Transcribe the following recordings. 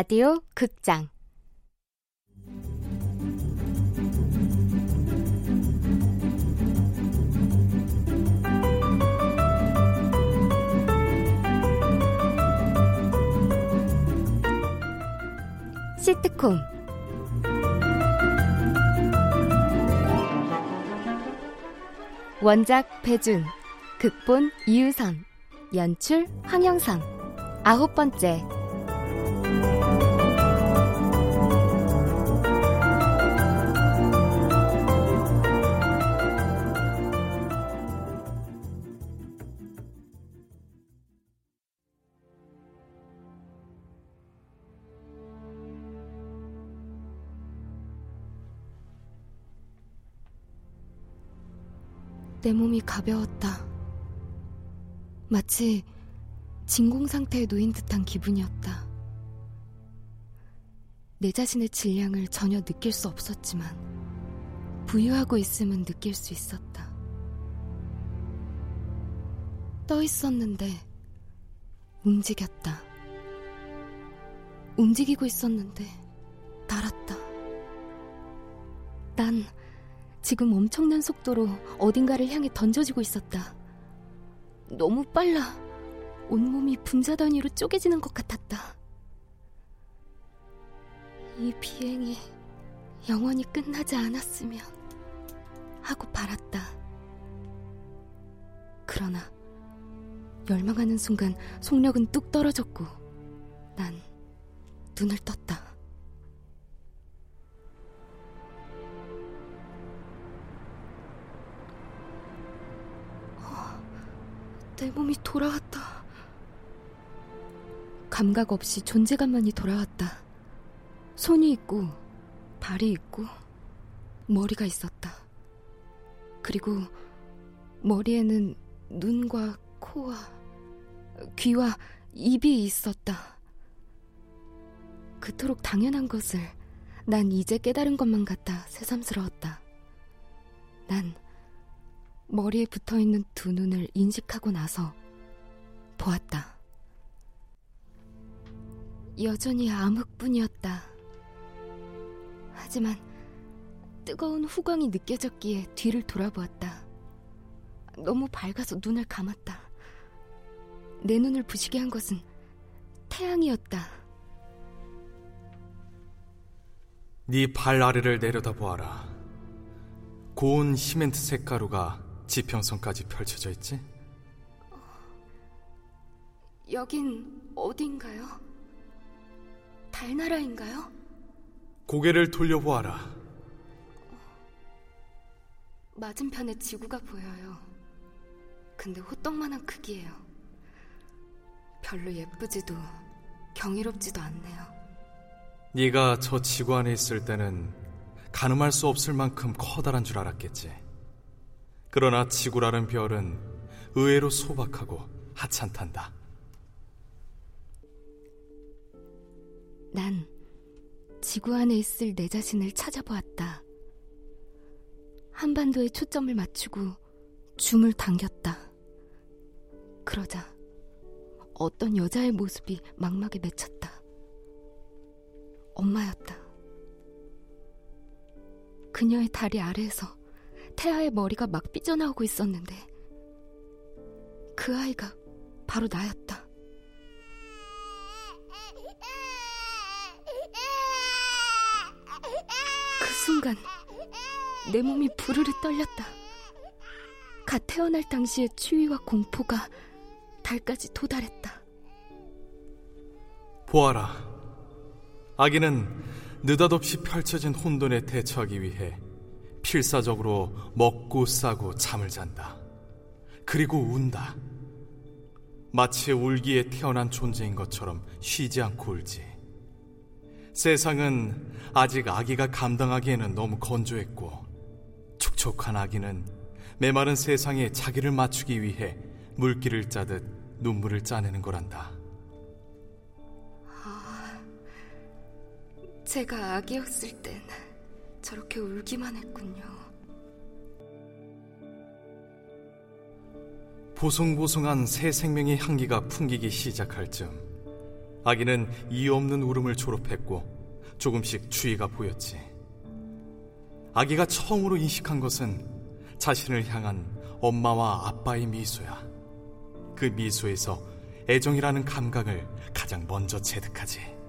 라디오 극장. 시트콤. 원작 배준 극본 이유선 연출 황영상. 아홉 번째 내 몸이 가벼웠다. 마치 진공 상태에 놓인 듯한 기분이었다. 내 자신의 질량을 전혀 느낄 수 없었지만 부유하고 있음은 느낄 수 있었다. 떠 있었는데 움직였다. 움직이고 있었는데 달았다. 난 지금 엄청난 속도로 어딘가를 향해 던져지고 있었다. 너무 빨라. 온몸이 분자 단위로 쪼개지는 것 같았다. 이 비행이 영원히 끝나지 않았으면 하고 바랐다. 그러나 열망하는 순간 속력은 뚝 떨어졌고 난 눈을 떴다. 내 몸이 돌아왔다. 감각 없이 존재감만이 돌아왔다. 손이 있고, 발이 있고, 머리가 있었다. 그리고 머리에는 눈과 코와 귀와 입이 있었다. 그토록 당연한 것을 난 이제 깨달은 것만 같아 새삼스러웠다. 난 머리에 붙어 있는 두 눈을 인식하고 나서 보았다. 여전히 암흑뿐이었다. 하지만 뜨거운 후광이 느껴졌기에 뒤를 돌아보았다. 너무 밝아서 눈을 감았다. 내 눈을 부시게 한 것은 태양이었다. 네 발 아래를 내려다보아라. 고운 시멘트 색가루가 지평선까지 펼쳐져 있지? 여긴 어딘가요? 달나라인가요? 고개를 돌려보아라. 맞은편에 지구가 보여요. 근데 호떡만한 크기예요. 별로 예쁘지도 경이롭지도 않네요. 네가 저 지구 안에 있을 때는 가늠할 수 없을 만큼 커다란 줄 알았겠지. 그러나 지구라는 별은 의외로 소박하고 하찮단다. 난 지구 안에 있을 내 자신을 찾아보았다. 한반도에 초점을 맞추고 줌을 당겼다. 그러자 어떤 여자의 모습이 망막에 맺혔다. 엄마였다. 그녀의 다리 아래에서 태아의 머리가 막 삐져나오고 있었는데 그 아이가 바로 나였다. 그 순간 내 몸이 부르르 떨렸다. 갓 태어날 당시의 추위와 공포가 달까지 도달했다. 보아라. 아기는 느닷없이 펼쳐진 혼돈에 대처하기 위해 필사적으로 먹고 싸고 잠을 잔다. 그리고 운다. 마치 울기에 태어난 존재인 것처럼 쉬지 않고 울지. 세상은 아직 아기가 감당하기에는 너무 건조했고, 촉촉한 아기는 메마른 세상에 자기를 맞추기 위해 물기를 짜듯 눈물을 짜내는 거란다. 아, 제가 아기였을 땐 저렇게 울기만 했군요. 보송보송한 새 생명의 향기가 풍기기 시작할 즈음 아기는 이유 없는 울음을 졸업했고 조금씩 주의가 보였지. 아기가 처음으로 인식한 것은 자신을 향한 엄마와 아빠의 미소야. 그 미소에서 애정이라는 감각을 가장 먼저 체득하지.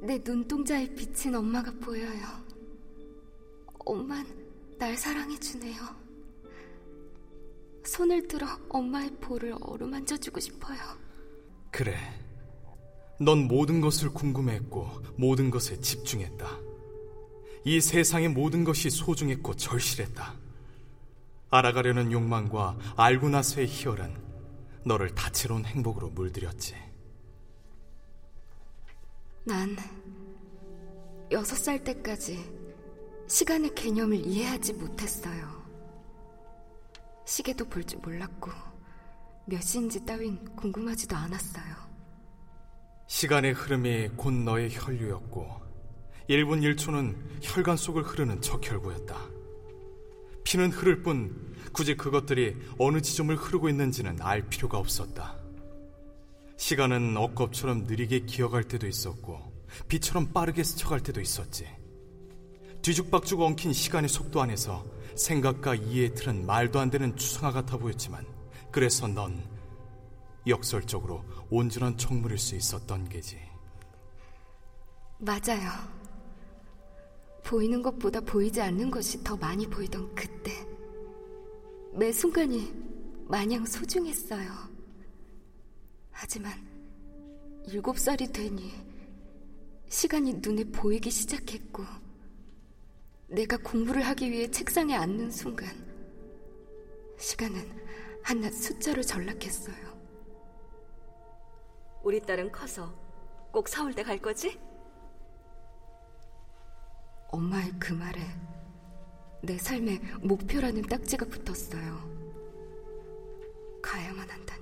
내 눈동자에 비친 엄마가 보여요. 엄만 날 사랑해주네요. 손을 들어 엄마의 볼을 어루만져주고 싶어요. 그래. 넌 모든 것을 궁금해했고 모든 것에 집중했다. 이 세상의 모든 것이 소중했고 절실했다. 알아가려는 욕망과 알고 나서의 희열은 너를 다채로운 행복으로 물들였지. 난 여섯 살 때까지 시간의 개념을 이해하지 못했어요. 시계도 볼 줄 몰랐고 몇 시인지 따윈 궁금하지도 않았어요. 시간의 흐름이 곧 너의 혈류였고 1분 1초는 혈관 속을 흐르는 적혈구였다. 피는 흐를 뿐 굳이 그것들이 어느 지점을 흐르고 있는지는 알 필요가 없었다. 시간은 억겁처럼 느리게 기어갈 때도 있었고 비처럼 빠르게 스쳐갈 때도 있었지. 뒤죽박죽 엉킨 시간의 속도 안에서 생각과 이해의 틀은 말도 안 되는 추상화 같아 보였지만 그래서 넌 역설적으로 온전한 청물일 수 있었던 게지. 맞아요. 보이는 것보다 보이지 않는 것이 더 많이 보이던 그때. 매 순간이 마냥 소중했어요. 하지만 일곱 살이 되니 시간이 눈에 보이기 시작했고, 내가 공부를 하기 위해 책상에 앉는 순간, 시간은 한낱 숫자로 전락했어요. 우리 딸은 커서 꼭 서울대 갈 거지? 엄마의 그 말에 내 삶의 목표라는 딱지가 붙었어요. 가야만 한다니.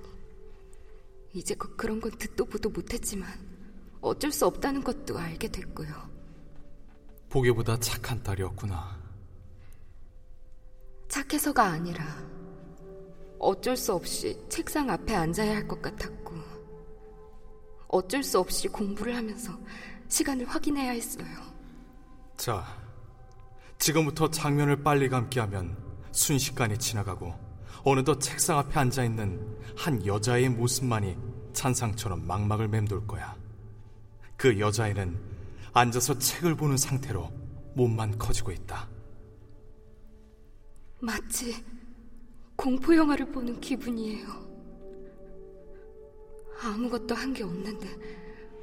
이제껏 그런 건 듣도 보도 못했지만 어쩔 수 없다는 것도 알게 됐고요. 보기보다 착한 딸이었구나. 착해서가 아니라 어쩔 수 없이 책상 앞에 앉아야 할 것 같았고 어쩔 수 없이 공부를 하면서 시간을 확인해야 했어요. 자, 지금부터 장면을 빨리 감게 하면 순식간에 지나가고 어느덧 책상 앞에 앉아 있는 한 여자의 모습만이 찬상처럼 망막을 맴돌 거야. 그 여자애는 앉아서 책을 보는 상태로 몸만 커지고 있다. 마치 공포 영화를 보는 기분이에요. 아무것도 한 게 없는데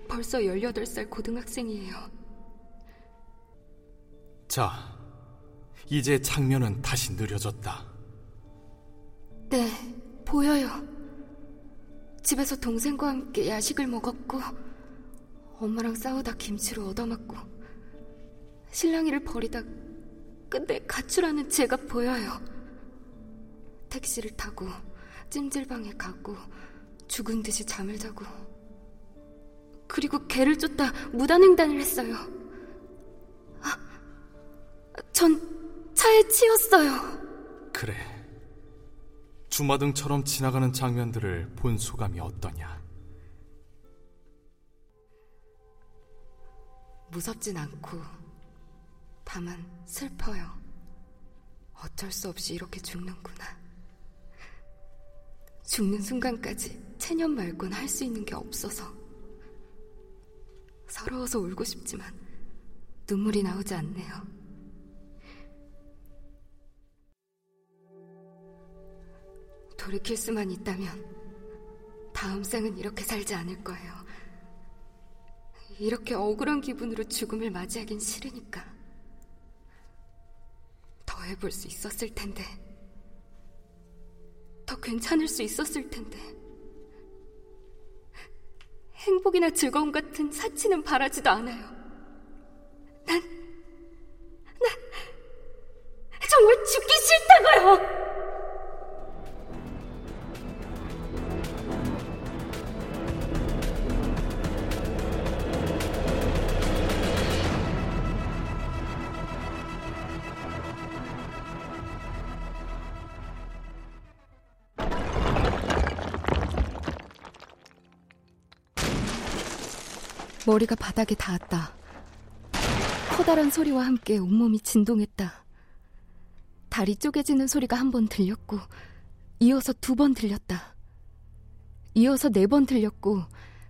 벌써 18살 고등학생이에요. 자, 이제 장면은 다시 느려졌다. 네, 보여요. 집에서 동생과 함께 야식을 먹었고, 엄마랑 싸우다 김치를 얻어맞고, 신랑이를 버리다 끝내 가출하는 제가 보여요. 택시를 타고 찜질방에 가고 죽은 듯이 잠을 자고 그리고 개를 쫓다 무단횡단을 했어요. 전 차에 치였어요. 그래. 주마등처럼 지나가는 장면들을 본 소감이 어떠냐? 무섭진 않고 다만 슬퍼요. 어쩔 수 없이 이렇게 죽는구나. 죽는 순간까지 체념 말곤 할 수 있는 게 없어서 서러워서 울고 싶지만 눈물이 나오지 않네요. 돌이킬 수만 있다면 다음 생은 이렇게 살지 않을 거예요. 이렇게 억울한 기분으로 죽음을 맞이하긴 싫으니까. 더 해볼 수 있었을 텐데. 더 괜찮을 수 있었을 텐데. 행복이나 즐거움 같은 사치는 바라지도 않아요. 난, 난, 머리가 바닥에 닿았다. 커다란 소리와 함께 온몸이 진동했다. 다리 쪼개지는 소리가 한 번 들렸고, 이어서 두 번 들렸다. 이어서 네 번 들렸고,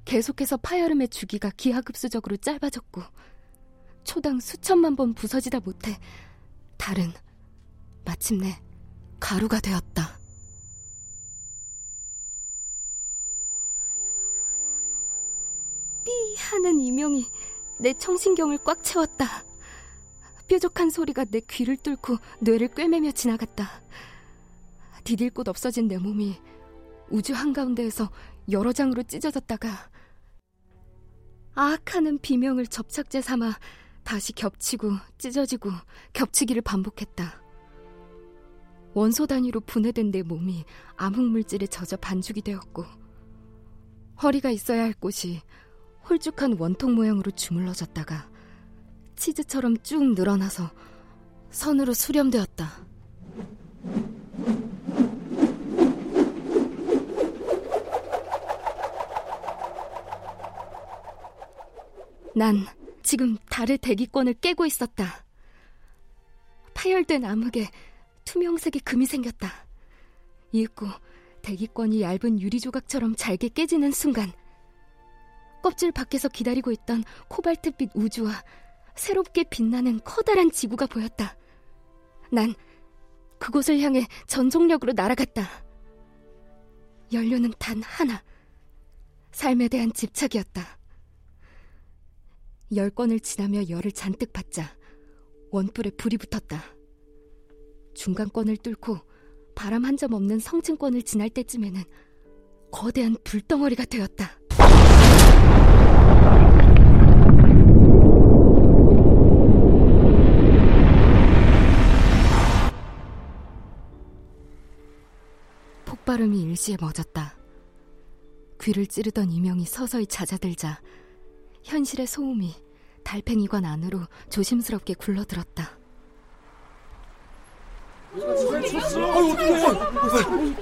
계속해서 파열음의 주기가 기하급수적으로 짧아졌고, 초당 수천만 번 부서지다 못해 달은 마침내 가루가 되었다. 삐 하는 이명이 내 청신경을 꽉 채웠다. 뾰족한 소리가 내 귀를 뚫고 뇌를 꿰매며 지나갔다. 디딜 곳 없어진 내 몸이 우주 한가운데에서 여러 장으로 찢어졌다가 아악하는 비명을 접착제 삼아 다시 겹치고 찢어지고 겹치기를 반복했다. 원소 단위로 분해된 내 몸이 암흑물질에 젖어 반죽이 되었고 허리가 있어야 할 곳이 홀쭉한 원통 모양으로 주물러졌다가 치즈처럼 쭉 늘어나서 선으로 수렴되었다. 난 지금 달의 대기권을 깨고 있었다. 파열된 암흑에 투명색의 금이 생겼다. 이윽고 대기권이 얇은 유리 조각처럼 잘게 깨지는 순간 껍질 밖에서 기다리고 있던 코발트빛 우주와 새롭게 빛나는 커다란 지구가 보였다. 난 그곳을 향해 전속력으로 날아갔다. 연료는 단 하나. 삶에 대한 집착이었다. 열 건을 지나며 열을 잔뜩 받자 원뿔에 불이 붙었다. 중간권을 뚫고 바람 한 점 없는 성층권을 지날 때쯤에는 거대한 불덩어리가 되었다. 폭발음이 일시에 멎었다. 귀를 찌르던 이명이 서서히 잦아들자 현실의 소음이 달팽이관 안으로 조심스럽게 굴러들었다.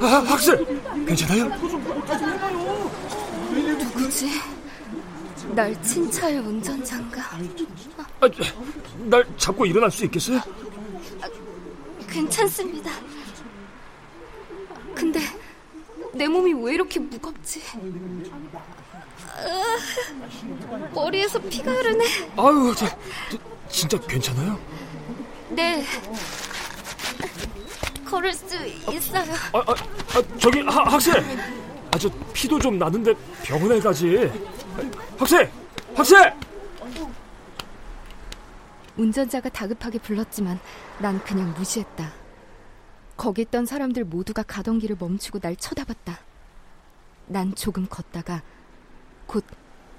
아, 학생, 괜찮아요? 누구지? 날 친차의 운전자인가? 아, 날 잡고 일어날 수 있겠어요? 아, 괜찮습니다. 근데 내 몸이 왜 이렇게 무겁지? 머리에서 피가 흐르네. 아유, 저, 저, 진짜 괜찮아요? 네. 걸을 수 있어요. 아, 아, 아 저기 하, 학생. 아, 저 피도 좀 나는데 병원에 가지. 학생, 학생. 운전자가 다급하게 불렀지만 난 그냥 무시했다. 거기 있던 사람들 모두가 가던 길을 멈추고 날 쳐다봤다. 난 조금 걷다가 곧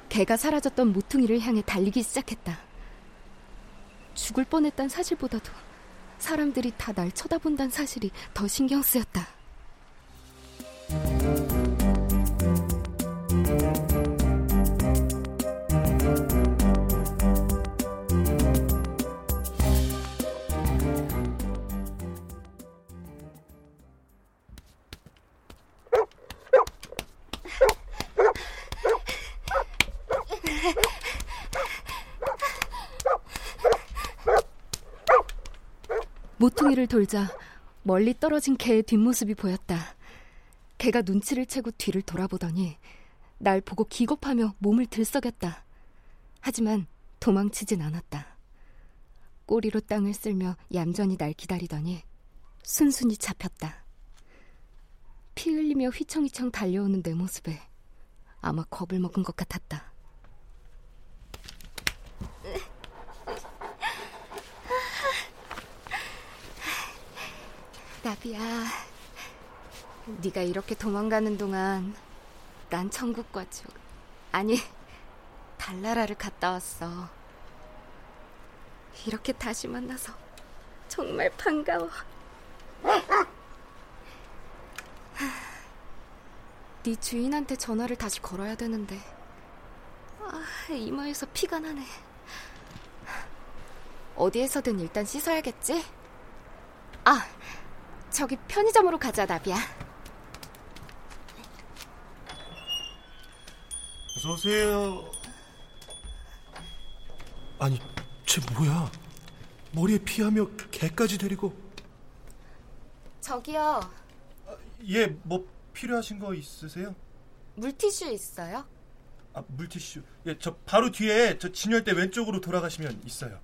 개가 사라졌던 모퉁이를 향해 달리기 시작했다. 죽을 뻔했단 사실보다도 사람들이 다 날 쳐다본다는 사실이 더 신경 쓰였다. 모퉁이를 돌자 멀리 떨어진 개의 뒷모습이 보였다. 개가 눈치를 채고 뒤를 돌아보더니 날 보고 기겁하며 몸을 들썩였다. 하지만 도망치진 않았다. 꼬리로 땅을 쓸며 얌전히 날 기다리더니 순순히 잡혔다. 피 흘리며 휘청휘청 달려오는 내 모습에 아마 겁을 먹은 것 같았다. 비야, 네가 이렇게 도망가는 동안 난 천국과 쭉 아니 달나라를 갔다 왔어. 이렇게 다시 만나서 정말 반가워. 네 주인한테 전화를 다시 걸어야 되는데 아, 이마에서 피가 나네. 어디에서든 일단 씻어야겠지? 아, 저기 편의점으로 가자, 나비야. 어서 오세요. 아니, 쟤 뭐야? 머리에 피하며 개까지 데리고. 저기요. 아, 예, 뭐 필요하신 거 있으세요? 물티슈 있어요? 아, 물티슈. 예, 저 바로 뒤에 저 진열대 왼쪽으로 돌아가시면 있어요.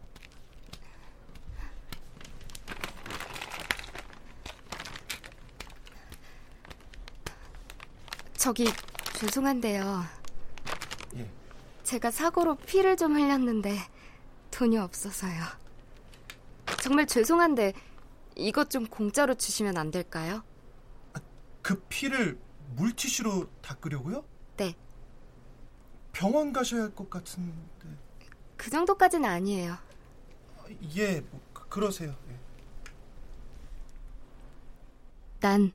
저기 죄송한데요. 예. 제가 사고로 피를 좀 흘렸는데 돈이 없어서요. 정말 죄송한데 이것 좀 공짜로 주시면 안 될까요? 아, 그 피를 물티슈로 닦으려고요? 네. 병원 가셔야 할 것 같은데. 그 정도까지는 아니에요. 예, 뭐, 그, 러세요 예. 난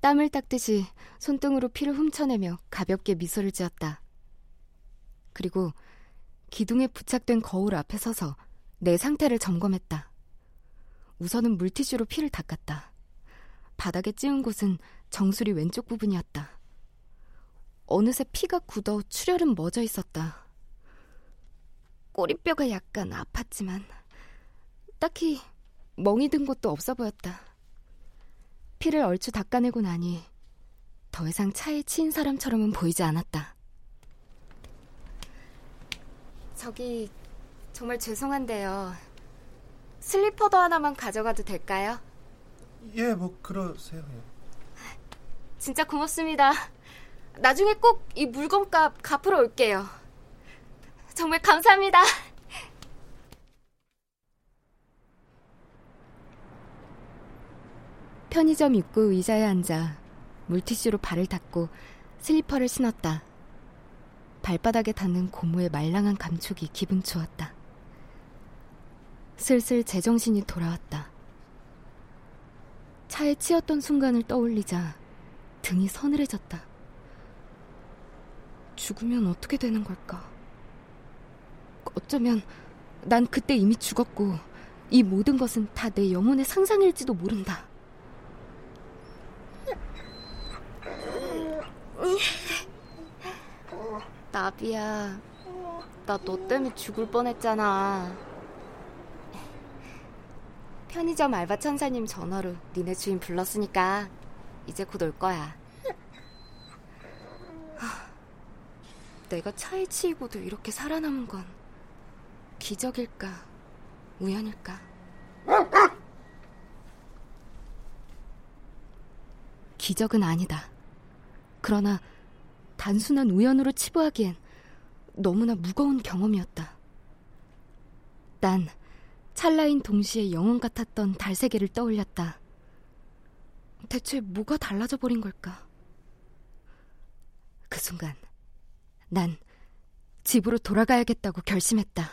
땀을 닦듯이 손등으로 피를 훔쳐내며 가볍게 미소를 지었다. 그리고 기둥에 부착된 거울 앞에 서서 내 상태를 점검했다. 우선은 물티슈로 피를 닦았다. 바닥에 찌운 곳은 정수리 왼쪽 부분이었다. 어느새 피가 굳어 출혈은 멎어 있었다. 꼬리뼈가 약간 아팠지만 딱히 멍이 든 곳도 없어 보였다. 피를 얼추 닦아내고 나니 더 이상 차에 치인 사람처럼은 보이지 않았다. 저기 정말 죄송한데요. 슬리퍼도 하나만 가져가도 될까요? 예, 뭐 그러세요. 예. 진짜 고맙습니다. 나중에 꼭 이 물건값 갚으러 올게요. 정말 감사합니다. 편의점 입구 의자에 앉아 물티슈로 발을 닦고 슬리퍼를 신었다. 발바닥에 닿는 고무의 말랑한 감촉이 기분 좋았다. 슬슬 제정신이 돌아왔다. 차에 치였던 순간을 떠올리자 등이 서늘해졌다. 죽으면 어떻게 되는 걸까? 어쩌면 난 그때 이미 죽었고 이 모든 것은 다 내 영혼의 상상일지도 모른다. 나비야, 나 너 때문에 죽을 뻔했잖아. 편의점 알바 천사님 전화로 니네 주인 불렀으니까 이제 곧 올 거야. 내가 차에 치이고도 이렇게 살아남은 건 기적일까, 우연일까? 기적은 아니다. 그러나 단순한 우연으로 치부하기엔 너무나 무거운 경험이었다. 난 찰나인 동시에 영원 같았던 달 세계를 떠올렸다. 대체 뭐가 달라져 버린 걸까? 그 순간 난 집으로 돌아가야겠다고 결심했다.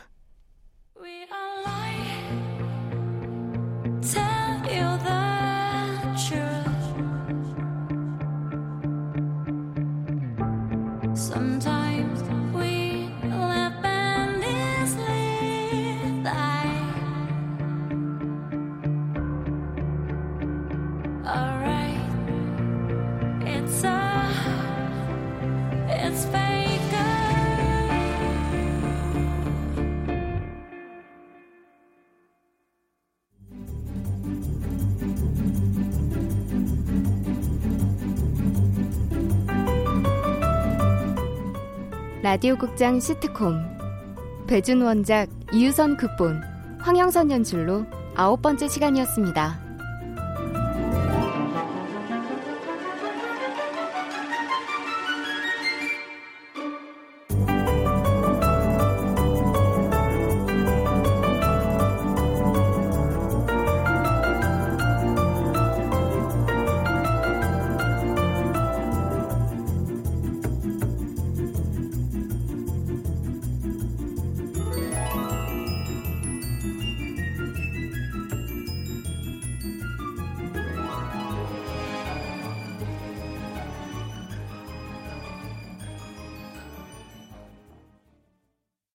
라디오 극장 시트콤 배준 원작 이유선 극본 황영선 연출로 아홉 번째 시간이었습니다.